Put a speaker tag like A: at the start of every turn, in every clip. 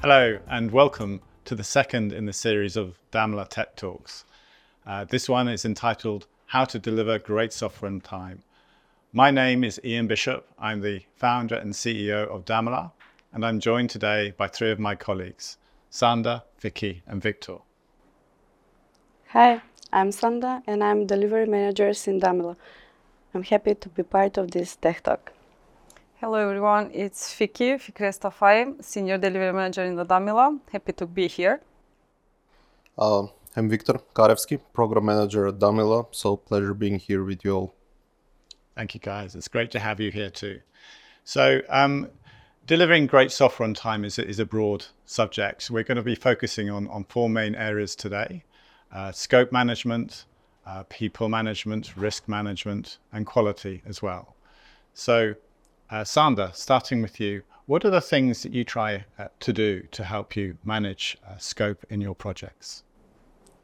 A: Hello, and welcome to the second in the series of Damilah Tech Talks. Uh, this one is entitled How to Deliver Great Software in Time. My name is Iain Bishop. I'm the founder and CEO of Damilah, and I'm joined today by three of my colleagues Sanda, Fiki, and Viktor.
B: Hi, I'm Sanda, and I'm delivery manager in Damilah. I'm happy to be part of this Tech Talk.
C: Hello everyone, it's Fiki, Fikresta Senior Delivery Manager in the Damilah. Happy to be here.
D: Uh, I'm Viktor Karevsky, Program Manager at Damilah. So pleasure being here with you all.
A: Thank you guys. It's great to have you here too. So um, delivering great software on time is, is a broad subject. We're going to be focusing on, on four main areas today. Uh, scope management, uh, people management, risk management, and quality as well. So uh, Sanda, starting with you, what are the things that you try uh, to do to help you manage uh, scope in your projects?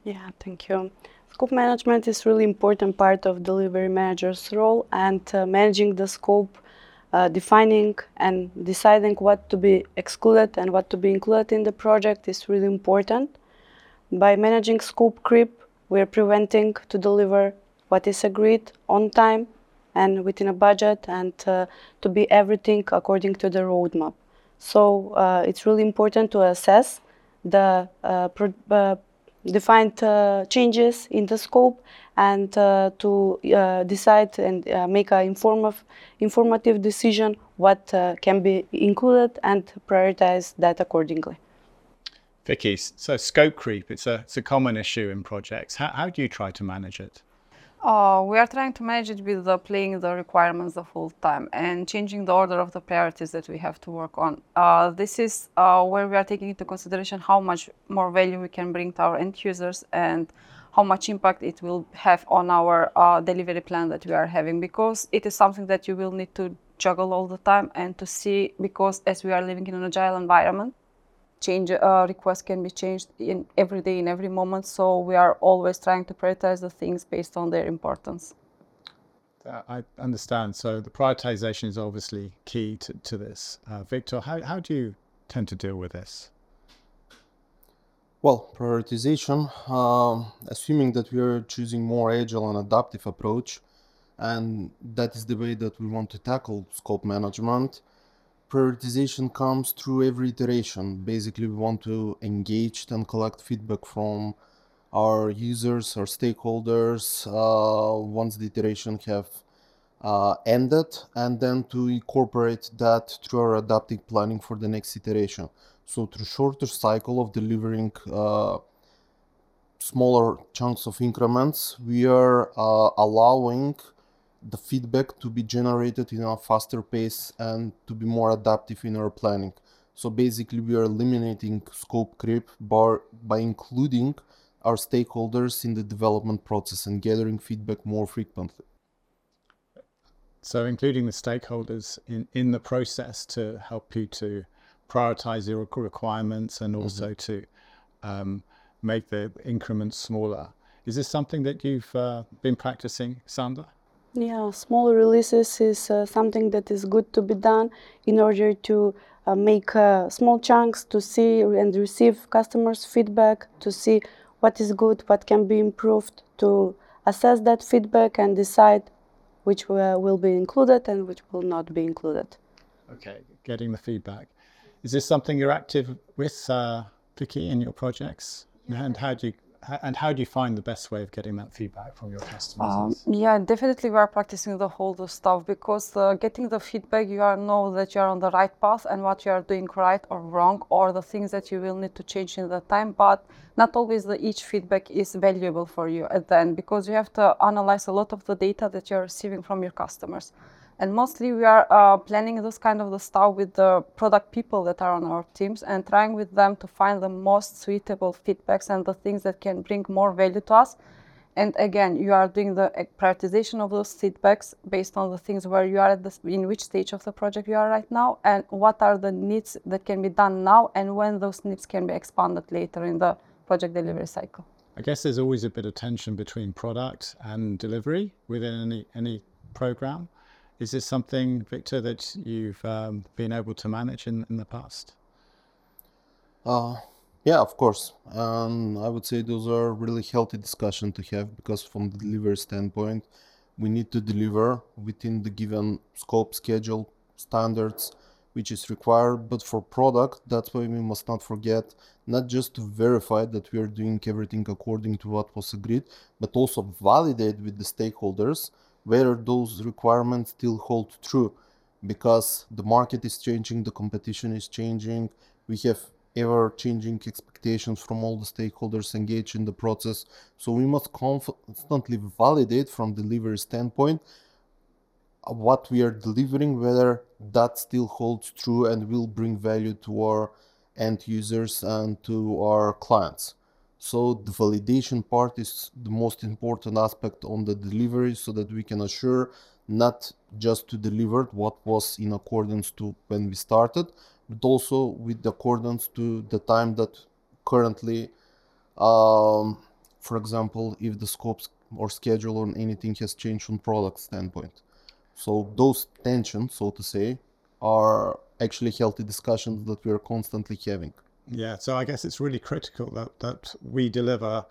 B: Yeah, thank you. Scope management is really important part of delivery manager's role and uh, managing the scope, uh, defining and deciding what to be excluded and what to be included in the project is really important. By managing scope creep, we're preventing to deliver what is agreed on time and within a budget and uh, to be everything according to the roadmap. So uh, it's really important to assess the uh, uh defined uh, changes in the scope and to decide and make an informative, informative decision what can be included and prioritize that accordingly.
A: Fiki, so scope creep, it's a, it's a common issue in projects. How, how do you try to manage it?
C: Uh, we are trying to manage it with the playing the requirements the full time and changing the order of the priorities that we have to work on. Uh, this is uh, where we are taking into consideration how much more value we can bring to our end users and how much impact it will have on our uh, delivery plan that we are having because it is something that you will need to juggle all the time and to see because as we are living in an agile environment change uh, requests can be changed in every day in every moment so we are always trying to prioritize the things based on their importance
A: uh, I understand. So the prioritization is obviously key to, to this. Uh, Viktor, how, how do you tend to deal with this?
D: Well, prioritization, um, assuming that we are choosing more agile and adaptive approach, and that is the way that we want to tackle scope management, prioritization comes through every iteration. Basically, we want to engage and collect feedback from our users, our stakeholders, uh, once the iteration have uh, ended, and then to incorporate that through our adaptive planning for the next iteration. So through shorter cycle of delivering uh, smaller chunks of increments, we are uh, allowing the feedback to be generated in a faster pace and to be more adaptive in our planning. So basically, we are eliminating scope creep by, by including our stakeholders in the development process and gathering feedback more frequently.
A: So, including the stakeholders in, in the process to help you to prioritize your requirements and also mm-hmm. to um, make the increments smaller. Is this something that you've uh, been practicing, Sanda?
B: Yeah, small releases is uh, something that is good to be done in order to uh, make uh, small chunks to see and receive customers' feedback, to see what is good, what can be improved, to assess that feedback and decide which uh, will be included and which will not be included.
A: Okay, getting the feedback. Is this something you're active with, uh, Fiki, in your projects? And how do you and how do you find the best way of getting that feedback from your customers? Um,
C: yeah, definitely we are practicing the whole stuff because uh, getting the feedback, you are know that you are on the right path and what you are doing right or wrong, or the things that you will need to change in the time. But not always the each feedback is valuable for you at the end because you have to analyze a lot of the data that you are receiving from your customers and mostly we are uh, planning this kind of the stuff with the product people that are on our teams and trying with them to find the most suitable feedbacks and the things that can bring more value to us. And again you are doing the prioritization of those feedbacks based on the things where you are at in which stage of the project you are right now and what are the needs that can be done now and when those needs can be expanded later in the project delivery cycle.
A: I guess there's always a bit of tension between product and delivery within any any program is this something, Viktor, that you've um, been able to manage in, in the past?
D: Uh, yeah, of course. And I would say those are really healthy discussion to have because from the delivery standpoint, we need to deliver within the given scope, schedule, standards, which is required. But for product, that's why we must not forget not just to verify that we are doing everything according to what was agreed, but also validate with the stakeholders whether those requirements still hold true because the market is changing, the competition is changing, we have ever changing expectations from all the stakeholders engaged in the process. So we must constantly validate from delivery standpoint what we are delivering, whether that still holds true and will bring value to our end users and to our clients. So the validation part is the most important aspect on the delivery so that we can assure not just to deliver what was in accordance to when we started, but also with accordance to the time that currently, um, for example, if the scopes or schedule or anything has changed from product standpoint. So those tensions, so to say, are actually healthy discussions that we are constantly having.
A: Yeah, so I guess it's really critical that, that we deliver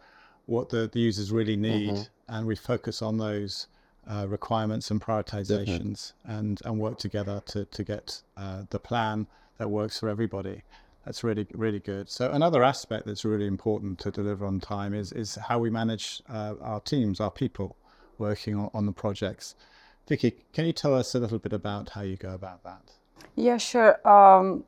A: what the, the users really need mm-hmm. and we focus on those uh, requirements and prioritizations and, and work together to, to get uh, the plan that works for everybody. That's really, really good. So another aspect that's really important to deliver on time is, is how we manage uh, our teams, our people working on, on the projects. Fiki, can you tell us a little bit about how you go about that?
C: Yeah, sure. Um,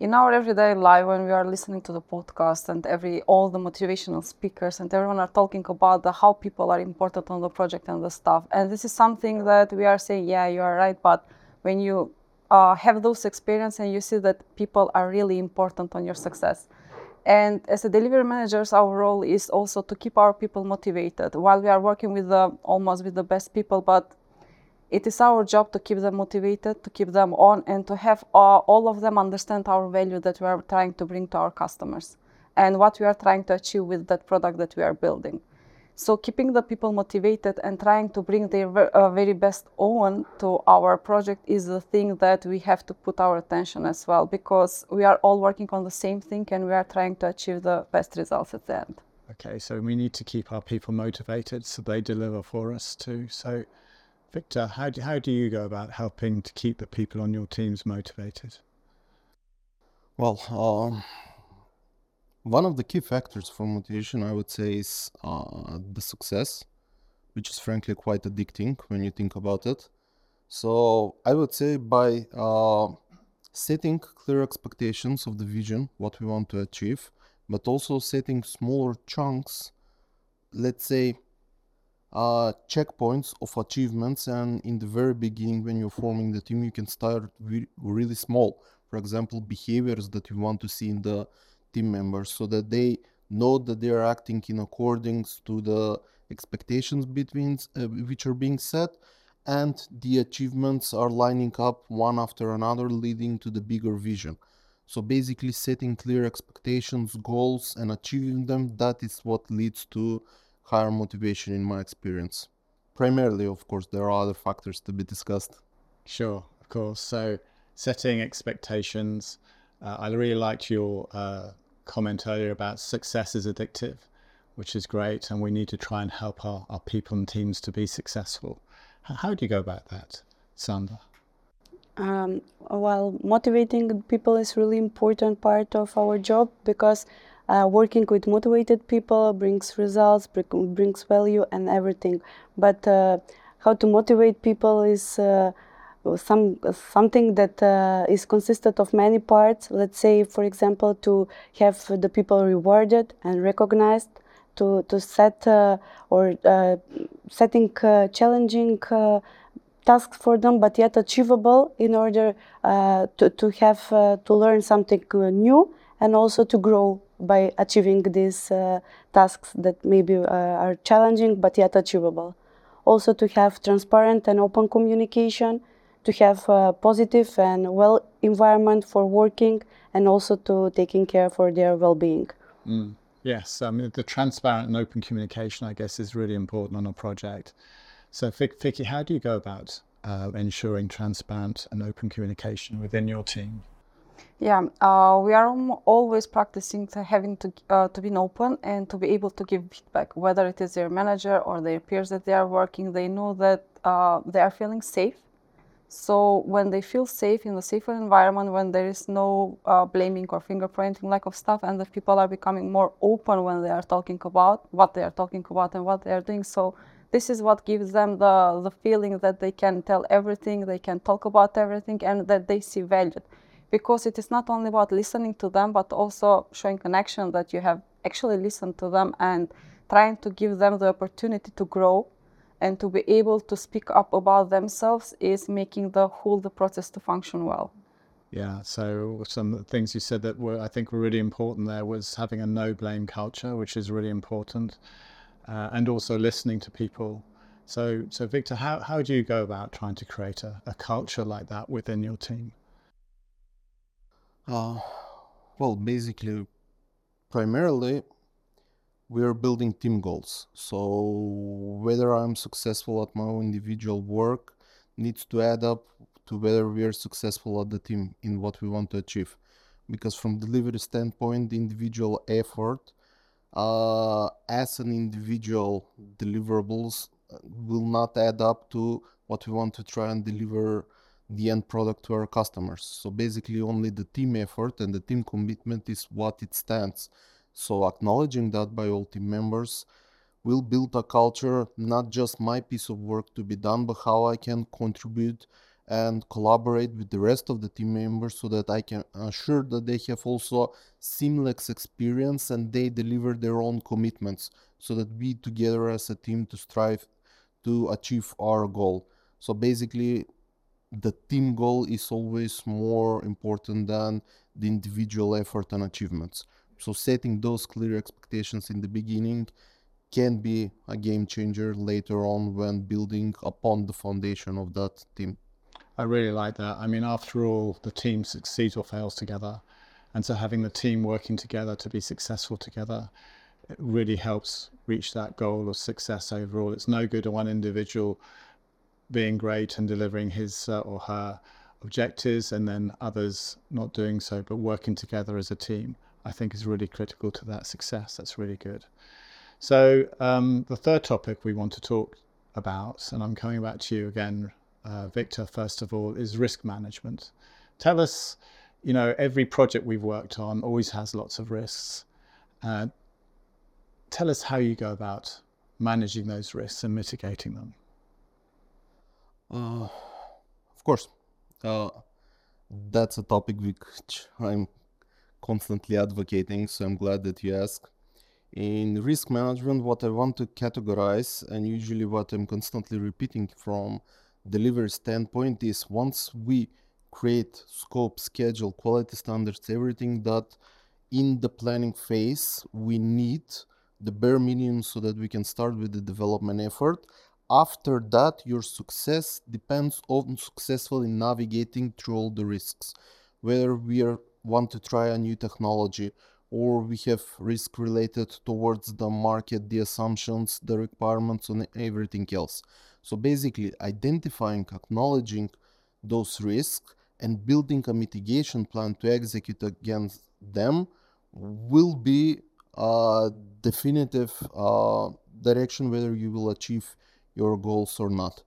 C: in our everyday life when we are listening to the podcast and every all the motivational speakers and everyone are talking about the, how people are important on the project and the stuff. And this is something that we are saying yeah you are right but when you uh, have those experience and you see that people are really important on your success. And as a delivery managers our role is also to keep our people motivated. While we are working with the almost with the best people but it is our job to keep them motivated, to keep them on, and to have uh, all of them understand our value that we are trying to bring to our customers and what we are trying to achieve with that product that we are building. So, keeping the people motivated and trying to bring their uh, very best on to our project is the thing that we have to put our attention as well because we are all working on the same thing and we are trying to achieve the best results at the end.
A: Okay, so we need to keep our people motivated so they deliver for us too. So, Viktor, how do, how do you go about helping to keep the people on your teams motivated?
D: Well, um, one of the key factors for motivation, I would say, is uh, the success, which is frankly quite addicting when you think about it. So I would say by uh, setting clear expectations of the vision, what we want to achieve, but also setting smaller chunks, let's say uh, checkpoints of achievements and in the very beginning when you're forming the team you can start re- really small. For example behaviors that you want to see in the team members so that they know that they are acting in accordance to the expectations between uh, which are being set and the achievements are lining up one after another leading to the bigger vision. So basically setting clear expectations goals and achieving them that is what leads to higher motivation in my experience. Primarily, of course, there are other factors to be discussed.
A: Sure, of course. So, setting expectations. Uh, I really liked your uh, comment earlier about success is addictive, which is great, and we need to try and help our, our people and teams to be successful. How do you go about that, Sanda?
B: Um, well, motivating people is really important part of our job because uh, working with motivated people brings results, brings value, and everything. But uh, how to motivate people is uh, some something that uh, is consisted of many parts. Let's say, for example, to have the people rewarded and recognized, to to set uh, or uh, setting challenging tasks for them, but yet achievable in order to to have to learn something new and also to grow by achieving these uh, tasks that maybe uh, are challenging but yet achievable. Also to have transparent and open communication, to have a positive and well environment for working and also to taking care for their well-being.
A: Mm. Yes, I mean the transparent and open communication, I guess, is really important on a project. So, Fiki, how do you go about uh, ensuring transparent and open communication within your team?
C: Yeah, uh, we are always practicing to having to uh, to be open and to be able to give feedback, whether it is their manager or their peers that they are working. They know that uh, they are feeling safe. So when they feel safe in a safer environment, when there is no uh, blaming or fingerprinting lack of stuff, and the people are becoming more open when they are talking about what they are talking about and what they are doing. So this is what gives them the the feeling that they can tell everything, they can talk about everything, and that they see valued because it is not only about listening to them but also showing connection that you have actually listened to them and trying to give them the opportunity to grow and to be able to speak up about themselves is making the whole the process to function well.
A: Yeah so some things you said that were i think were really important there was having a no blame culture which is really important uh, and also listening to people. So so victor how, how do you go about trying to create a, a culture like that within your team
D: uh, well, basically, primarily, we are building team goals. So whether I'm successful at my own individual work needs to add up to whether we are successful at the team in what we want to achieve. Because from delivery standpoint, the individual effort uh, as an individual deliverables uh, will not add up to what we want to try and deliver the end product to our customers. So basically, only the team effort and the team commitment is what it stands. So acknowledging that by all team members will build a culture, not just my piece of work to be done, but how I can contribute and collaborate with the rest of the team members so that I can assure that they have also seamless experience and they deliver their own commitments so that we together as a team to strive to achieve our goal. So basically the team goal is always more important than the individual effort and achievements. So setting those clear expectations in the beginning can be a game changer later on when building upon the foundation of that team.
A: I really like that. I mean, after all, the team succeeds or fails together. And so having the team working together to be successful together really helps reach that goal of success overall. It's no good to one individual being great and delivering his uh, or her objectives, and then others not doing so, but working together as a team, I think is really critical to that success. That's really good. So, um, the third topic we want to talk about, and I'm coming back to you again, uh, Viktor, first of all, is risk management. Tell us, you know, every project we've worked on always has lots of risks. Uh, tell us how you go about managing those risks and mitigating them.
D: Of course, uh, that's a topic which I'm constantly advocating, so I'm glad that you asked. In risk management, what I want to categorize, and usually what I'm constantly repeating from delivery standpoint, is once we create scope, schedule, quality standards, everything that in the planning phase we need the bare minimum so that we can start with the development effort after that your success depends on successfully navigating through all the risks. Whether we are, want to try a new technology or we have risk related towards the market the assumptions the requirements and everything else. So basically identifying acknowledging those risks and building a mitigation plan to execute against them will be a definitive uh, direction whether you will achieve your goals or not.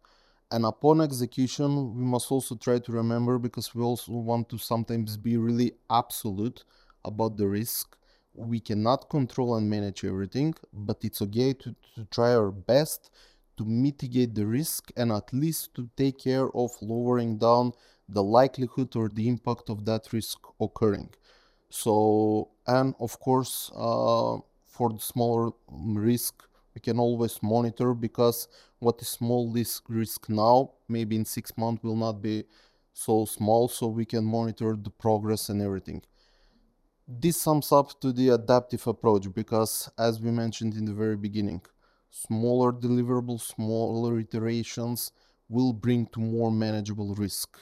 D: And upon execution, we must also try to remember because we also want to sometimes be really absolute about the risk. We cannot control and manage everything, but it's okay to, to try our best to mitigate the risk and at least to take care of lowering down the likelihood or the impact of that risk occurring. So, and of course, uh, for the smaller risk, we can always monitor because what is small risk risk now maybe in six months will not be so small so we can monitor the progress and everything. This sums up to the adaptive approach because as we mentioned in the very beginning smaller deliverables smaller iterations will bring to more manageable risk.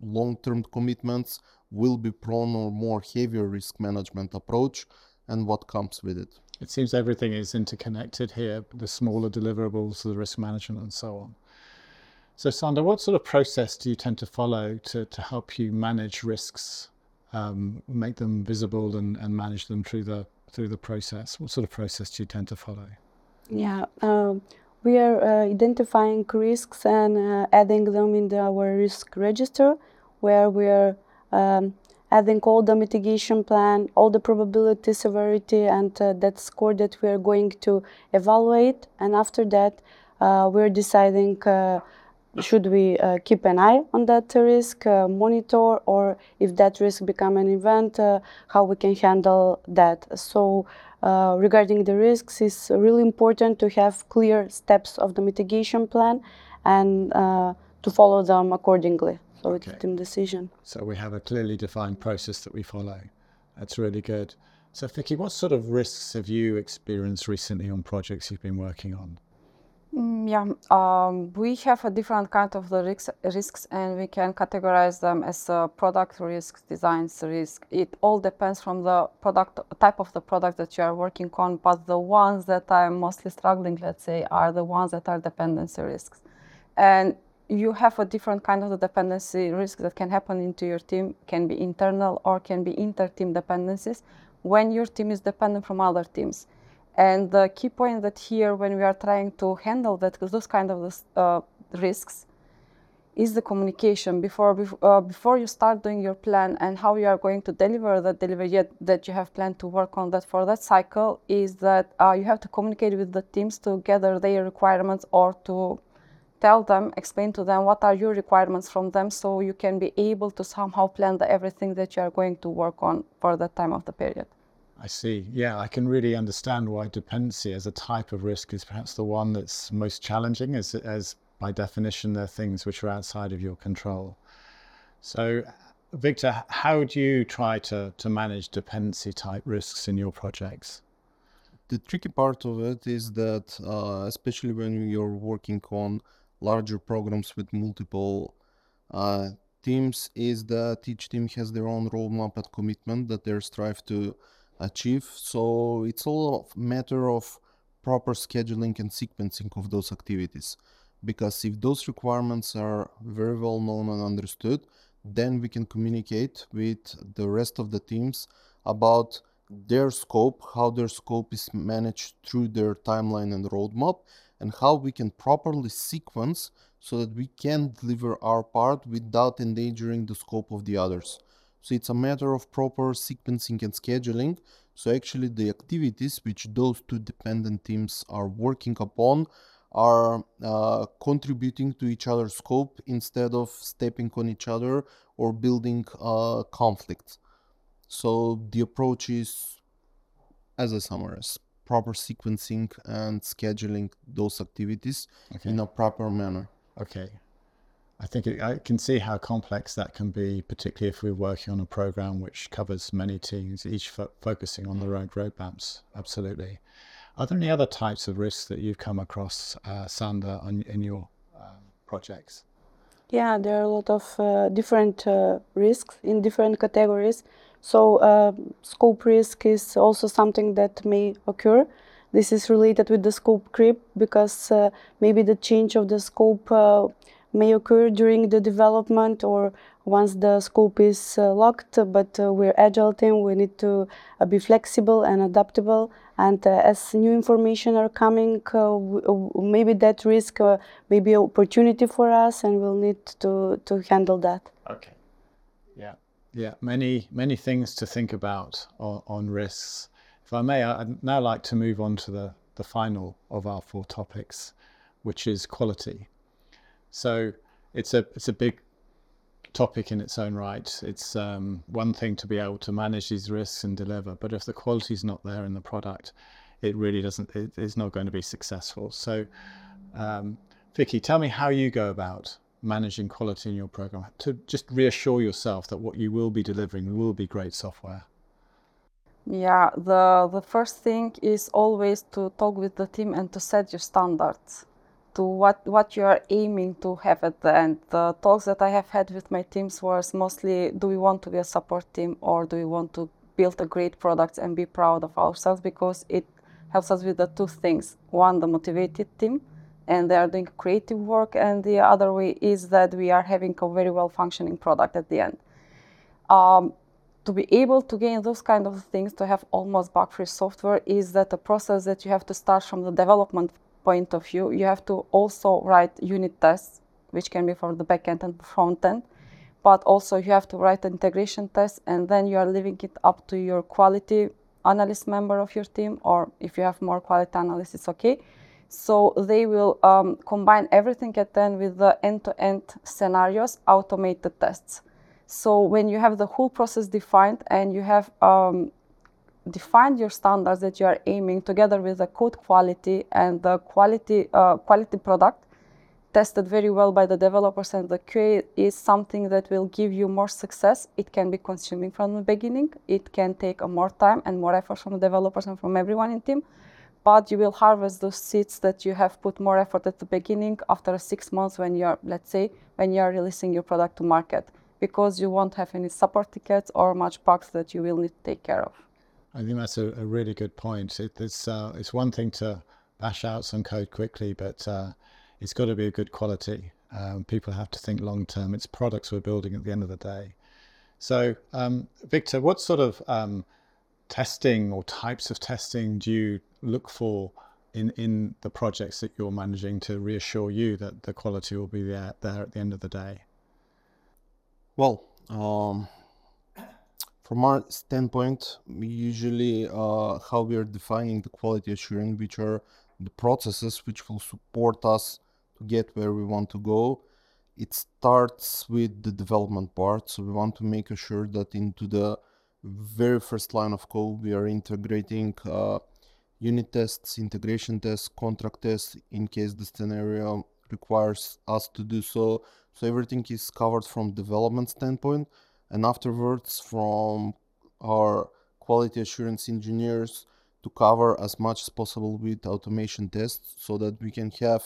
D: Long-term commitments will be prone or more heavier risk management approach and what comes with it
A: it seems everything is interconnected here the smaller deliverables, the risk management, and so on. So, Sanda, what sort of process do you tend to follow to, to help you manage risks um, make them visible and, and manage them through the through the process? What sort of process do you tend to follow?
B: Yeah, um, we are uh, identifying risks and uh, adding them in the, our risk register, where we are um, adding all the mitigation plan, all the probability, severity, and uh, that score that we are going to evaluate. And after that, uh, we're deciding uh, should we uh, keep an eye on that risk, uh, monitor, or if that risk become an event, uh, how we can handle that. So regarding the risks, it's really important to have clear steps of the mitigation plan and to follow them accordingly. So
A: Okay.
B: a team decision.
A: So we have a clearly defined process that we follow. That's really good. So Fiki, what sort of risks have you experienced recently on projects you've been working on?
C: Mm, yeah, um, we have a different kind of the risks, risks, and we can categorize them as uh, product risks, designs risk. It all depends from the product type of the product that you are working on. But the ones that I'm mostly struggling, let's say, are the ones that are dependency risks, and you have a different kind of dependency risk that can happen into your team. Can be internal or can be inter-team dependencies when your team is dependent from other teams. And the key point that here, when we are trying to handle that, those kind of uh, risks, is the communication before bef- uh, before you start doing your plan and how you are going to deliver the delivery that you have planned to work on that for that cycle is that uh, you have to communicate with the teams to gather their requirements or to tell them explain to them what are your requirements from them so you can be able to somehow plan the everything that you are going to work on for that time of the period
A: I see. Yeah, I can really understand why dependency as a type of risk is perhaps the one that's most challenging, as, as by definition, they're things which are outside of your control. So, Viktor, how do you try to, to manage dependency type risks in your projects?
D: the tricky part of it is that uh, especially when you're working on larger programs with multiple uh, teams is that each team has their own roadmap and commitment that they strive to achieve. So it's all a matter of proper scheduling and sequencing of those activities. Because if those requirements are very well known and understood then we can communicate with the rest of the teams about their scope, how their scope is managed through their timeline and roadmap, and how we can properly sequence so that we can deliver our part without endangering the scope of the others. So it's a matter of proper sequencing and scheduling. So actually, the activities which those two dependent teams are working upon are uh, contributing to each other's scope instead of stepping on each other or building uh, conflict. So the approach is, as I summarize, proper sequencing and scheduling those activities
A: Okay.
D: in a proper manner.
A: Okay. I think it, I can see how complex that can be, particularly if we're working on a program which covers many teams, each fo- focusing on their own roadmaps. Absolutely. Are there any other types of risks that you've come across, uh, Sanda, on, in your um, projects?
B: Yeah, there are a lot of uh, different uh, risks in different categories. So, uh, scope risk is also something that may occur. This is related with the scope creep because uh, maybe the change of the scope uh, may occur during the development or once the scope is uh, locked. But uh, we're agile team, we need to uh, be flexible and adaptable. And as new information are coming, maybe that risk may be opportunity for us, and we'll need to to handle that.
A: Okay. Yeah. Yeah. Many, many things to think about on, on risks. If I may, I'd now like to move on to the, the final of our four topics, which is quality. So it's a it's a big topic in its own right. It's um, one thing to be able to manage these risks and deliver, but if the quality is not there in the product, it really doesn't. It is not going to be successful. So, um, Fiki, tell me how you go about managing quality in your program to just reassure yourself that what you will be delivering will be great software.
C: Yeah, the the first thing is always to talk with the team and to set your standards to what what you are aiming to have at the end. The talks that I have had with my teams was mostly do we want to be a support team or do we want to build a great product and be proud of ourselves because it helps us with the two things. One, the motivated team and they are doing creative work and the other way is that we are having a very well functioning product at the end. Um, to be able to gain those kind of things, to have almost bug-free software, is that a process that you have to start from the development point of view. You have to also write unit tests, which can be for the backend and front end, but also you have to write integration tests, and then you are leaving it up to your quality analyst member of your team, or if you have more quality analysts, it's okay. So they will um, combine everything at then with the end-to-end scenarios, automated tests. So when you have the whole process defined and you have um, defined your standards that you are aiming together with the code quality and the quality uh, quality product tested very well by the developers and the QA is something that will give you more success. It can be consuming from the beginning. It can take more time and more effort from the developers and from everyone in team. But you will harvest those seeds that you have put more effort at the beginning after six months when you're, let's say, when you're releasing your product to market because you won't have any support tickets or much bugs that you will need to take care of.
A: I think that's a, a really good point. It, it's, uh, it's one thing to bash out some code quickly, but uh, it's got to be a good quality. Um, people have to think long term. It's products we're building at the end of the day. So, um, Viktor, what sort of um, testing or types of testing do you look for in, in the projects that you're managing to reassure you that the quality will be there, there at the end of the day?
D: Well, um, from our standpoint, usually uh, how we are defining the quality assurance, which are the processes which will support us to get where we want to go it starts with the development part so we want to make sure that into the very first line of code we are integrating uh, unit tests integration tests contract tests in case the scenario requires us to do so. So everything is covered from development standpoint and afterwards from our quality assurance engineers to cover as much as possible with automation tests so that we can have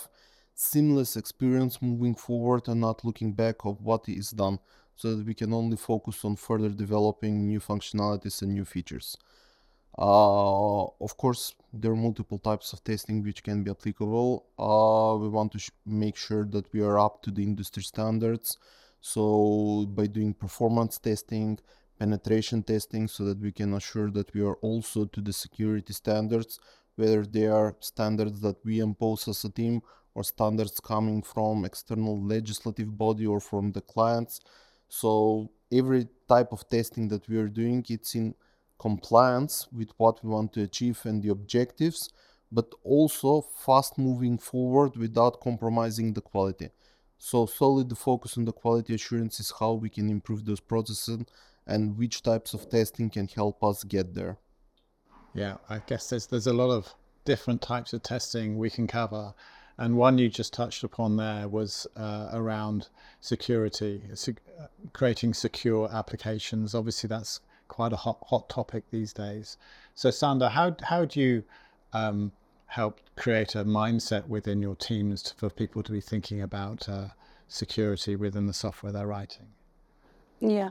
D: seamless experience moving forward and not looking back of what is done so that we can only focus on further developing new functionalities and new features. Uh, of course, there are multiple types of testing which can be applicable. Uh, we want to sh- make sure that we are up to the industry standards. So, by doing performance testing, penetration testing, so that we can assure that we are also to the security standards, whether they are standards that we impose as a team or standards coming from external legislative body or from the clients. So every type of testing that we are doing, it's in compliance with what we want to achieve and the objectives, but also fast moving forward without compromising the quality. So solely the focus on the quality assurance is how we can improve those processes and which types of testing can help us get there.
A: Yeah, I guess there's there's a lot of different types of testing we can cover. And one you just touched upon there was uh, around security, uh, creating secure applications. Obviously, that's quite a hot, hot topic these days. So, Sanda, how, how do you um, help create a mindset within your teams to, for people to be thinking about uh, security within the software they're writing?
B: Yeah,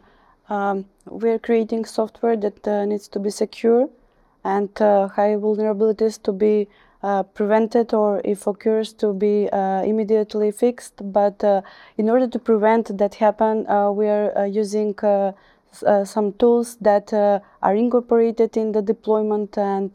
B: um, we're creating software that uh, needs to be secure and uh, high vulnerabilities to be uh, prevented or if occurs to be uh, immediately fixed. But uh, in order to prevent that happen, uh, we are uh, using some tools that are incorporated in the deployment and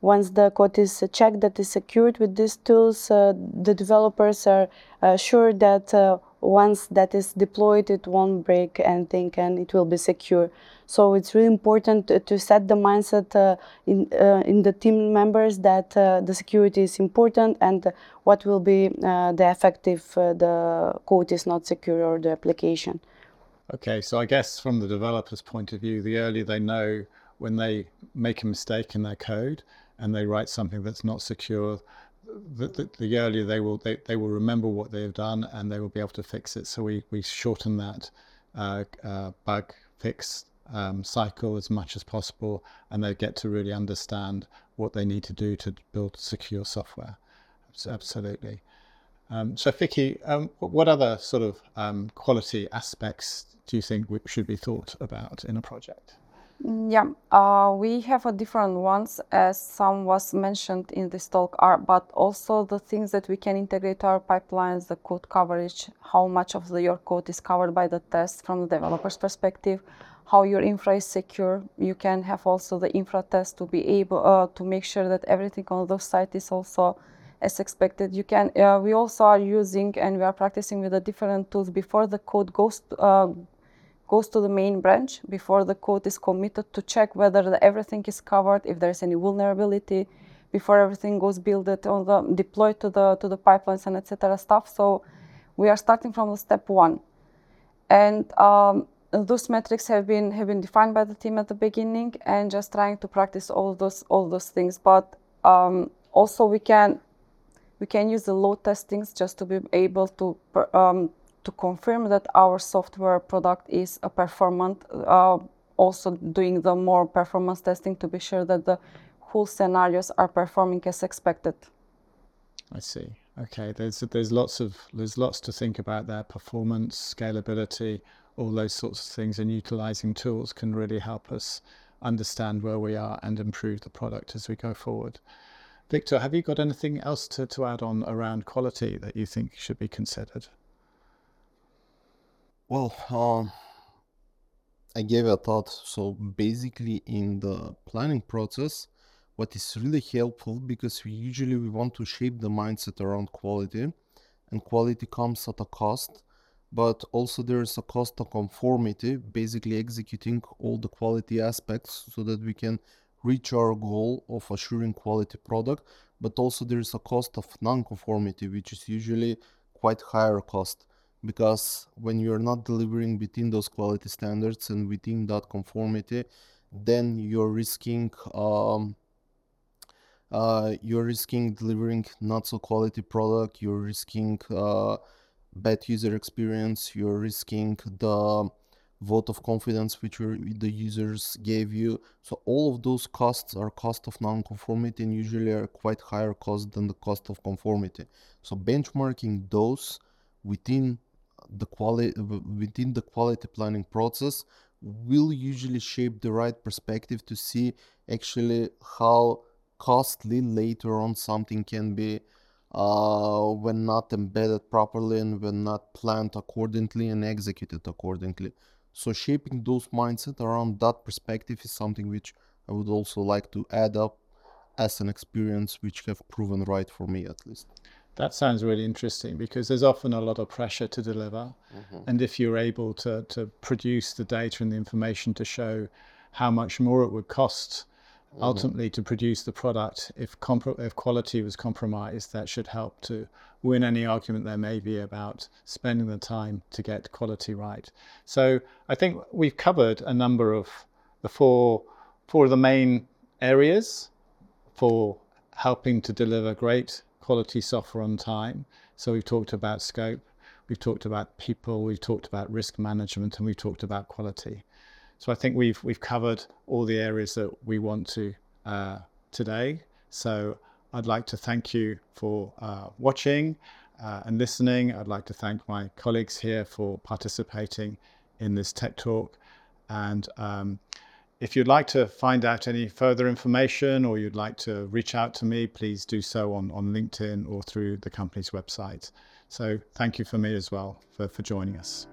B: once the code is checked that is secured with these tools, the developers are sure that once that is deployed, it won't break anything and it will be secure. So it's really important to, to set the mindset uh, in uh, in the team members that uh, the security is important and what will be uh, the effect if uh, the code is not secure or the application.
A: Okay, so I guess from the developer's point of view, the earlier they know when they make a mistake in their code and they write something that's not secure, the, the, the, earlier they will they, they will remember what they have done and they will be able to fix it. So we, we shorten that uh, uh, bug fix um, cycle as much as possible, and they get to really understand what they need to do to build secure software. Absolutely. Um, so, Fiki, um, what other sort of um, quality aspects do you think should be thought about in a project?
C: Mm, yeah, uh, we have a different ones as some was mentioned in this talk are, but also the things that we can integrate our pipelines, the code coverage, how much of the, your code is covered by the test from the developer's perspective, how your infra is secure. You can have also the infra test to be able uh, to make sure that everything on the site is also as expected. You can. Uh, we also are using and we are practicing with the different tools before the code goes to, uh, goes to the main branch before the code is committed to check whether the, everything is covered, if there's any vulnerability, before everything goes built on the deployed to the to the pipelines and etc. stuff. So we are starting from the step one, and um, those metrics have been have been defined by the team at the beginning and just trying to practice all those all those things. But um, also we can we can use the load testings just to be able to um, to confirm that our software product is a performant uh, also doing the more performance testing to be sure that the whole scenarios are performing as expected.
A: I see. Okay there's there's lots of there's lots to think about there. Performance scalability all those sorts of things and utilizing tools can really help us understand where we are and improve the product as we go forward. Viktor, have you got anything else to, to add on around quality that you think should be considered?
D: Well, um, I gave a thought. So basically, in the planning process, what is really helpful because we usually we want to shape the mindset around quality, and quality comes at a cost but also there's a cost of conformity, basically executing all the quality aspects so that we can reach our goal of assuring quality product. But also there's a cost of non-conformity, which is usually quite higher cost because when you're not delivering within those quality standards and within that conformity, then you're risking um, uh, you're risking delivering not so quality product. You're risking uh, bad user experience, you're risking the vote of confidence which the users gave you. So all of those costs are cost of non-conformity and usually are quite higher cost than the cost of conformity. So benchmarking those within the quality within the quality planning process will usually shape the right perspective to see actually how costly later on something can be uh, when not embedded properly and when not planned accordingly and executed accordingly. So shaping those mindset around that perspective is something which I would also like to add up as an experience which have proven right for me at least.
A: That sounds really interesting because there's often a lot of pressure to deliver. Mm-hmm. And if you're able to, to produce the data and the information to show how much more it would cost mm-hmm. ultimately to produce the product. If, compro- if quality was compromised, that should help to win any argument there may be about spending the time to get quality right. So I think we've covered a number of the four, four of the main areas for helping to deliver great quality software on time. So we've talked about scope, we've talked about people, we've talked about risk management, and we've talked about quality. So I think we've we've covered all the areas that we want to uh, today. So I'd like to thank you for uh, watching uh, and listening. I'd like to thank my colleagues here for participating in this tech talk. And um, if you'd like to find out any further information or you'd like to reach out to me, please do so on, on LinkedIn or through the company's website. So thank you for me as well for, for joining us.